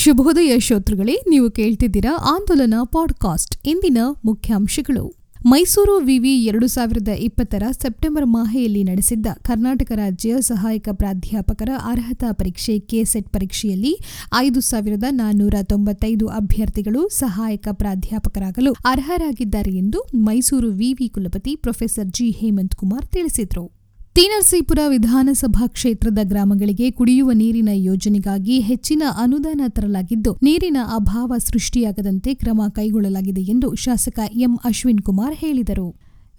ಶುಭೋದಯ ಶ್ರೋತೃಗಳೇ, ನೀವು ಕೇಳ್ತಿದ್ದೀರಾ ಆಂದೋಲನ ಪಾಡ್ಕಾಸ್ಟ್. ಇಂದಿನ ಮುಖ್ಯಾಂಶಗಳು. ಮೈಸೂರು ವಿವಿ ಎರಡು ಸಾವಿರದ ಇಪ್ಪತ್ತರ ಸೆಪ್ಟೆಂಬರ್ ಮಾಹೆಯಲ್ಲಿ ನಡೆಸಿದ್ದ ಕರ್ನಾಟಕ ರಾಜ್ಯ ಸಹಾಯಕ ಪ್ರಾಧ್ಯಾಪಕರ ಅರ್ಹತಾ ಪರೀಕ್ಷೆ ಕೆಸೆಟ್ ಪರೀಕ್ಷೆಯಲ್ಲಿ ಐದು ಸಾವಿರದ ನಾನ್ನೂರ ತೊಂಬತ್ತೈದು ಅಭ್ಯರ್ಥಿಗಳು ಸಹಾಯಕ ಪ್ರಾಧ್ಯಾಪಕರಾಗಲು ಅರ್ಹರಾಗಿದ್ದಾರೆ ಎಂದು ಮೈಸೂರು ವಿವಿ ಕುಲಪತಿ ಪ್ರೊಫೆಸರ್ ಜಿ ಹೇಮಂತ್ ಕುಮಾರ್ ತಿಳಿಸಿದರು. ತೀನರಸೀಪುರ ವಿಧಾನಸಭಾ ಕ್ಷೇತ್ರದ ಗ್ರಾಮಗಳಿಗೆ ಕುಡಿಯುವ ನೀರಿನ ಯೋಜನೆಗಾಗಿ ಹೆಚ್ಚಿನ ಅನುದಾನ ತರಲಾಗಿದ್ದು, ನೀರಿನ ಅಭಾವ ಸೃಷ್ಟಿಯಾಗದಂತೆ ಕ್ರಮ ಕೈಗೊಳ್ಳಲಾಗಿದೆ ಎಂದು ಶಾಸಕ ಎಂ ಅಶ್ವಿನ್ ಕುಮಾರ್ ಹೇಳಿದರು.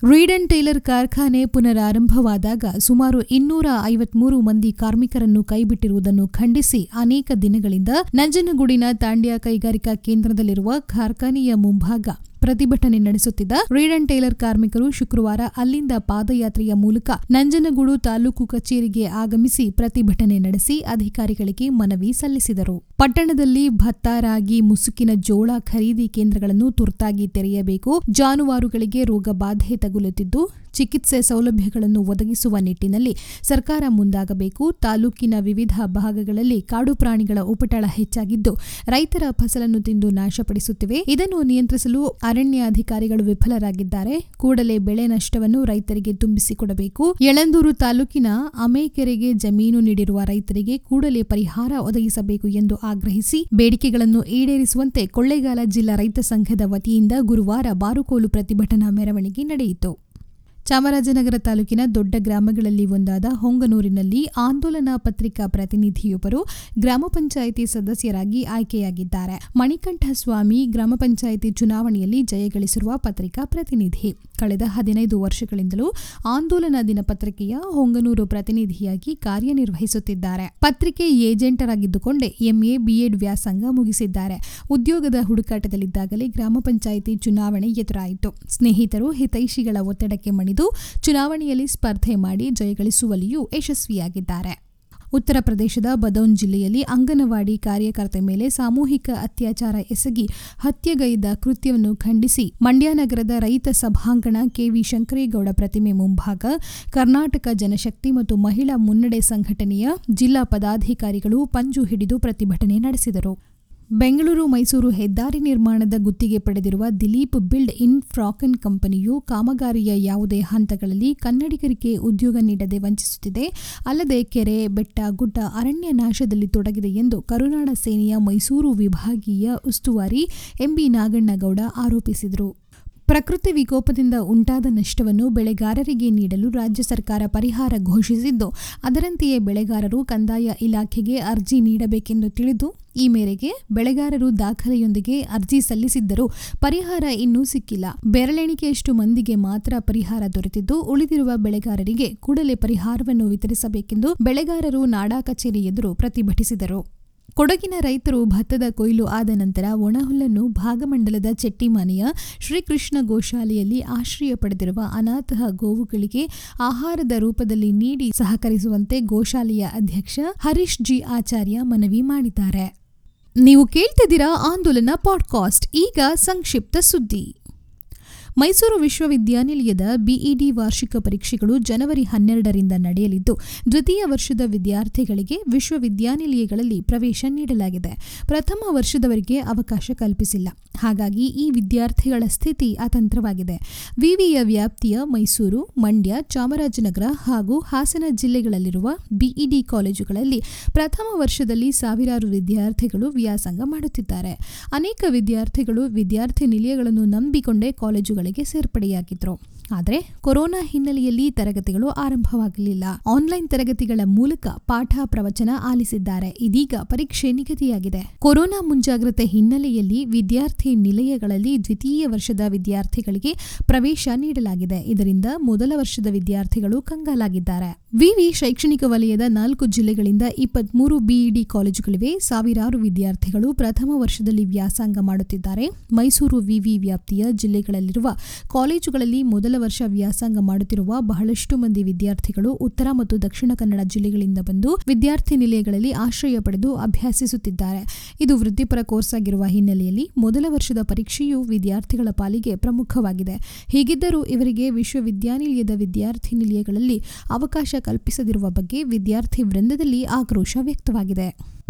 ರೀಡ್ ಅಂಡ್ ಟೇಲರ್ ಕಾರ್ಖಾನೆ ಪುನರಾರಂಭವಾದಾಗ ಸುಮಾರು ಇನ್ನೂರ ಐವತ್ಮೂರು ಮಂದಿ ಕಾರ್ಮಿಕರನ್ನು ಕೈಬಿಟ್ಟಿರುವುದನ್ನು ಖಂಡಿಸಿ ಅನೇಕ ದಿನಗಳಿಂದ ನಂಜನಗೂಡಿನ ತಾಂಡ್ಯ ಕೈಗಾರಿಕಾ ಕೇಂದ್ರದಲ್ಲಿರುವ ಕಾರ್ಖಾನೆಯ ಮುಂಭಾಗ ಪ್ರತಿಭಟನೆ ನಡೆಸುತ್ತಿದ್ದ ರೀಡ್ ಅಂಡ್ ಟೇಲರ್ ಕಾರ್ಮಿಕರು ಶುಕ್ರವಾರ ಅಲ್ಲಿಂದ ಪಾದಯಾತ್ರೆಯ ಮೂಲಕ ನಂಜನಗೂಡು ತಾಲೂಕು ಕಚೇರಿಗೆ ಆಗಮಿಸಿ ಪ್ರತಿಭಟನೆ ನಡೆಸಿ ಅಧಿಕಾರಿಗಳಿಗೆ ಮನವಿ ಸಲ್ಲಿಸಿದರು. ಪಟ್ಟಣದಲ್ಲಿ ಭತ್ತ, ರಾಗಿ, ಮುಸುಕಿನ ಜೋಳ ಖರೀದಿ ಕೇಂದ್ರಗಳನ್ನು ತುರ್ತಾಗಿ ತೆರೆಯಬೇಕು. ಜಾನುವಾರುಗಳಿಗೆ ರೋಗ ಬಾಧೆ ತಗುಲುತ್ತಿದ್ದು ಚಿಕಿತ್ಸೆ ಸೌಲಭ್ಯಗಳನ್ನು ಒದಗಿಸುವ ನಿಟ್ಟಿನಲ್ಲಿ ಸರ್ಕಾರ ಮುಂದಾಗಬೇಕು. ತಾಲೂಕಿನ ವಿವಿಧ ಭಾಗಗಳಲ್ಲಿ ಕಾಡು ಪ್ರಾಣಿಗಳ ಉಪಟಳ ಹೆಚ್ಚಾಗಿದ್ದು, ರೈತರ ಫಸಲನ್ನು ತಿಂದು ನಾಶಪಡಿಸುತ್ತಿವೆ. ಇದನ್ನು ನಿಯಂತ್ರಿಸಲು ಅರಣ್ಯಾಧಿಕಾರಿಗಳು ವಿಫಲರಾಗಿದ್ದಾರೆ. ಕೂಡಲೇ ಬೆಳೆ ನಷ್ಟವನ್ನು ರೈತರಿಗೆ ತುಂಬಿಸಿಕೊಡಬೇಕು. ಯಳಂದೂರು ತಾಲೂಕಿನ ಅಮೇಕೆರೆಗೆ ಜಮೀನು ನೀಡಿರುವ ರೈತರಿಗೆ ಕೂಡಲೇ ಪರಿಹಾರ ಒದಗಿಸಬೇಕು ಎಂದು ಆಗ್ರಹಿಸಿ ಬೇಡಿಕೆಗಳನ್ನು ಈಡೇರಿಸುವಂತೆ ಕೊಳ್ಳೇಗಾಲ ಜಿಲ್ಲಾ ರೈತ ಸಂಘದ ವತಿಯಿಂದ ಗುರುವಾರ ಬಾರುಕೋಲು ಪ್ರತಿಭಟನಾ ಮೆರವಣಿಗೆ ನಡೆಯಿತು. ಚಾಮರಾಜನಗರ ತಾಲೂಕಿನ ದೊಡ್ಡ ಗ್ರಾಮಗಳಲ್ಲಿ ಒಂದಾದ ಹೊಂಗನೂರಿನಲ್ಲಿ ಆಂದೋಲನ ಪತ್ರಿಕಾ ಪ್ರತಿನಿಧಿಯೊಬ್ಬರು ಗ್ರಾಮ ಪಂಚಾಯಿತಿ ಸದಸ್ಯರಾಗಿ ಆಯ್ಕೆಯಾಗಿದ್ದಾರೆ. ಮಣಿಕಂಠ ಸ್ವಾಮಿ ಗ್ರಾಮ ಪಂಚಾಯಿತಿ ಚುನಾವಣೆಯಲ್ಲಿ ಜಯಗಳಿಸಿರುವ ಪತ್ರಿಕಾ ಪ್ರತಿನಿಧಿ. ಕಳೆದ ಹದಿನೈದು ವರ್ಷಗಳಿಂದಲೂ ಆಂದೋಲನ ದಿನಪತ್ರಿಕೆಯ ಹೊಂಗನೂರು ಪ್ರತಿನಿಧಿಯಾಗಿ ಕಾರ್ಯನಿರ್ವಹಿಸುತ್ತಿದ್ದಾರೆ. ಪತ್ರಿಕೆ ಏಜೆಂಟರಾಗಿದ್ದುಕೊಂಡೇ ಎಂಎ, ಬಿಎಡ್ ವ್ಯಾಸಂಗ ಮುಗಿಸಿದ್ದಾರೆ. ಉದ್ಯೋಗದ ಹುಡುಕಾಟದಲ್ಲಿದ್ದಾಗಲೇ ಗ್ರಾಮ ಪಂಚಾಯಿತಿ ಚುನಾವಣೆ ಎದುರಾಯಿತು. ಸ್ನೇಹಿತರು ಹಿತೈಷಿಗಳ ಒತ್ತಡಕ್ಕೆ ಮಣಿದು ಚುನಾವಣೆಯಲ್ಲಿ ಸ್ಪರ್ಧೆ ಮಾಡಿ ಜಯಗಳಿಸುವಲ್ಲಿಯೂ ಯಶಸ್ವಿಯಾಗಿದ್ದಾರೆ. ಉತ್ತರ ಪ್ರದೇಶದ ಬದೌನ್ ಜಿಲ್ಲೆಯಲ್ಲಿ ಅಂಗನವಾಡಿ ಕಾರ್ಯಕರ್ತೆ ಮೇಲೆ ಸಾಮೂಹಿಕ ಅತ್ಯಾಚಾರ ಎಸಗಿ ಹತ್ಯೆಗೈದ ಕೃತ್ಯವನ್ನು ಖಂಡಿಸಿ ಮಂಡ್ಯ ನಗರದ ರೈತ ಸಭಾಂಗಣ ಕೆವಿ ಶಂಕರೇಗೌಡ ಪ್ರತಿಮೆ ಮುಂಭಾಗ ಕರ್ನಾಟಕ ಜನಶಕ್ತಿ ಮತ್ತು ಮಹಿಳಾ ಮುನ್ನಡೆ ಸಂಘಟನೆಯ ಜಿಲ್ಲಾ ಪದಾಧಿಕಾರಿಗಳು ಪಂಜು ಹಿಡಿದು ಪ್ರತಿಭಟನೆ ನಡೆಸಿದರು. ಬೆಂಗಳೂರು ಮೈಸೂರು ಹೆದ್ದಾರಿ ನಿರ್ಮಾಣದ ಗುತ್ತಿಗೆ ಪಡೆದಿರುವ ದಿಲೀಪ್ ಬಿಲ್ಡ್ ಇನ್ ಫ್ರಾಕನ್ ಕಂಪನಿಯು ಕಾಮಗಾರಿಯ ಯಾವುದೇ ಹಂತಗಳಲ್ಲಿ ಕನ್ನಡಿಗರಿಗೆ ಉದ್ಯೋಗ ನೀಡದೆ ವಂಚಿಸುತ್ತಿದೆ. ಅಲ್ಲದೆ ಕೆರೆ, ಬೆಟ್ಟ, ಗುಡ್ಡ ಅರಣ್ಯ ನಾಶದಲ್ಲಿ ತೊಡಗಿದೆ ಎಂದು ಕರುನಾಡ ಸೇನೆಯ ಮೈಸೂರು ವಿಭಾಗೀಯ ಉಸ್ತುವಾರಿ ಎಂಬಿ ನಾಗಣ್ಣಗೌಡ ಆರೋಪಿಸಿದರು. ಪ್ರಕೃತಿ ವಿಕೋಪದಿಂದ ಉಂಟಾದ ನಷ್ಟವನ್ನು ಬೆಳೆಗಾರರಿಗೆ ನೀಡಲು ರಾಜ್ಯ ಸರ್ಕಾರ ಪರಿಹಾರ ಘೋಷಿಸಿದ್ದು, ಅದರಂತೆಯೇ ಬೆಳೆಗಾರರು ಕಂದಾಯ ಇಲಾಖೆಗೆ ಅರ್ಜಿ ನೀಡಬೇಕೆಂದು ತಿಳಿದು, ಈ ಮೇರೆಗೆ ಬೆಳೆಗಾರರು ದಾಖಲೆಯೊಂದಿಗೆ ಅರ್ಜಿ ಸಲ್ಲಿಸಿದ್ದರೂ ಪರಿಹಾರ ಇನ್ನೂ ಸಿಕ್ಕಿಲ್ಲ. ಬೆರಳೆಣಿಕೆಯಷ್ಟು ಮಂದಿಗೆ ಮಾತ್ರ ಪರಿಹಾರ ದೊರೆತಿದ್ದು, ಉಳಿದಿರುವ ಬೆಳೆಗಾರರಿಗೆ ಕೂಡಲೇ ಪರಿಹಾರವನ್ನು ವಿತರಿಸಬೇಕೆಂದು ಬೆಳೆಗಾರರು ನಾಡಾ ಕಚೇರಿ ಎದುರು ಪ್ರತಿಭಟಿಸಿದರು. ಕೊಡಗಿನ ರೈತರು ಭತ್ತದ ಕೊಯ್ಲು ಆದ ನಂತರ ಒಣಹುಲ್ಲನ್ನು ಭಾಗಮಂಡಲದ ಚೆಟ್ಟಿಮನೆಯ ಶ್ರೀಕೃಷ್ಣ ಗೋಶಾಲೆಯಲ್ಲಿ ಆಶ್ರಯ ಪಡೆದಿರುವ ಅನಾಥ ಗೋವುಗಳಿಗೆ ಆಹಾರದ ರೂಪದಲ್ಲಿ ನೀಡಿ ಸಹಕರಿಸುವಂತೆ ಗೋಶಾಲೆಯ ಅಧ್ಯಕ್ಷ ಹರೀಶ್ ಜಿ ಆಚಾರ್ಯ ಮನವಿ ಮಾಡಿದ್ದಾರೆ. ನೀವು ಕೇಳ್ತಿದ್ದೀರಾ ಆಂದೋಲನ ಪಾಡ್ಕಾಸ್ಟ್, ಈಗ ಸಂಕ್ಷಿಪ್ತ ಸುದ್ದಿ. ಮೈಸೂರು ವಿಶ್ವವಿದ್ಯಾನಿಲಯದ ಬಿಇಡಿ ವಾರ್ಷಿಕ ಪರೀಕ್ಷೆಗಳು ಜನವರಿ ಹನ್ನೆರಡರಿಂದ ನಡೆಯಲಿದ್ದು, ದ್ವಿತೀಯ ವರ್ಷದ ವಿದ್ಯಾರ್ಥಿಗಳಿಗೆ ವಿಶ್ವವಿದ್ಯಾನಿಲಯಗಳಲ್ಲಿ ಪ್ರವೇಶ ನೀಡಲಾಗಿದೆ. ಪ್ರಥಮ ವರ್ಷದವರಿಗೆ ಅವಕಾಶ ಕಲ್ಪಿಸಿಲ್ಲ. ಹಾಗಾಗಿ ಈ ವಿದ್ಯಾರ್ಥಿಗಳ ಸ್ಥಿತಿ ಅತಂತ್ರವಾಗಿದೆ. ವಿವಿಯ ವ್ಯಾಪ್ತಿಯ ಮೈಸೂರು, ಮಂಡ್ಯ, ಚಾಮರಾಜನಗರ ಹಾಗೂ ಹಾಸನ ಜಿಲ್ಲೆಗಳಲ್ಲಿರುವ ಬಿಇಡಿ ಕಾಲೇಜುಗಳಲ್ಲಿ ಪ್ರಥಮ ವರ್ಷದಲ್ಲಿ ಸಾವಿರಾರು ವಿದ್ಯಾರ್ಥಿಗಳು ವ್ಯಾಸಂಗ ಮಾಡುತ್ತಿದ್ದಾರೆ. ಅನೇಕ ವಿದ್ಯಾರ್ಥಿಗಳು ವಿದ್ಯಾರ್ಥಿ ನಿಲಯಗಳನ್ನು ನಂಬಿಕೊಂಡೇ ಕಾಲೇಜುಗಳಿಗೆ ಸೇರ್ಪಡೆಯಾಗಿದ್ರು. ಆದರೆ ಕೊರೋನಾ ಹಿನ್ನೆಲೆಯಲ್ಲಿ ತರಗತಿಗಳು ಆರಂಭವಾಗಲಿಲ್ಲ. ಆನ್ಲೈನ್ ತರಗತಿಗಳ ಮೂಲಕ ಪಾಠ ಪ್ರವಚನ ಆಲಿಸಿದ್ದಾರೆ. ಇದೀಗ ಪರೀಕ್ಷೆ ನಿಗದಿಯಾಗಿದೆ. ಕೊರೋನಾ ಮುಂಜಾಗ್ರತೆ ಹಿನ್ನೆಲೆಯಲ್ಲಿ ವಿದ್ಯಾರ್ಥಿ ನಿಲಯಗಳಲ್ಲಿ ದ್ವಿತೀಯ ವರ್ಷದ ವಿದ್ಯಾರ್ಥಿಗಳಿಗೆ ಪ್ರವೇಶ ನೀಡಲಾಗಿದೆ. ಇದರಿಂದ ಮೊದಲ ವರ್ಷದ ವಿದ್ಯಾರ್ಥಿಗಳು ಕಂಗಾಲಾಗಿದ್ದಾರೆ. ವಿವಿ ಶೈಕ್ಷಣಿಕ ವಲಯದ ನಾಲ್ಕು ಜಿಲ್ಲೆಗಳಿಂದ ಇಪ್ಪತ್ಮೂರು ಬಿಇಡಿ ಕಾಲೇಜುಗಳಿವೆ. ಸಾವಿರಾರು ವಿದ್ಯಾರ್ಥಿಗಳು ಪ್ರಥಮ ವರ್ಷದಲ್ಲಿ ವ್ಯಾಸಂಗ ಮಾಡುತ್ತಿದ್ದಾರೆ. ಮೈಸೂರು ವಿವಿ ವ್ಯಾಪ್ತಿಯ ಜಿಲ್ಲೆಗಳಲ್ಲಿರುವ ಕಾಲೇಜುಗಳಲ್ಲಿ ಮೊದಲ ವರ್ಷ ವ್ಯಾಸಂಗ ಮಾಡುತ್ತಿರುವ ಬಹಳಷ್ಟು ಮಂದಿ ವಿದ್ಯಾರ್ಥಿಗಳು ಉತ್ತರ ಮತ್ತು ದಕ್ಷಿಣ ಕನ್ನಡ ಜಿಲ್ಲೆಗಳಿಂದ ಬಂದು ವಿದ್ಯಾರ್ಥಿ ನಿಲಯಗಳಲ್ಲಿ ಆಶ್ರಯ ಪಡೆದು ಅಭ್ಯಾಸಿಸುತ್ತಿದ್ದಾರೆ. ಇದು ವೃತ್ತಿಪರ ಕೋರ್ಸ್ ಆಗಿರುವ ಹಿನ್ನೆಲೆಯಲ್ಲಿ ಮೊದಲ ವರ್ಷದ ಪರೀಕ್ಷೆಯು ವಿದ್ಯಾರ್ಥಿಗಳ ಪಾಲಿಗೆ ಪ್ರಮುಖವಾಗಿದೆ. ಹೀಗಿದ್ದರೂ ಇವರಿಗೆ ವಿಶ್ವವಿದ್ಯಾನಿಲಯದ ವಿದ್ಯಾರ್ಥಿ ನಿಲಯಗಳಲ್ಲಿ ಅವಕಾಶ ಕಲ್ಪಿಸದಿರುವ ಬಗ್ಗೆ ವಿದ್ಯಾರ್ಥಿ ವೃಂದದಲ್ಲಿ ಆಕ್ರೋಶ ವ್ಯಕ್ತವಾಗಿದೆ.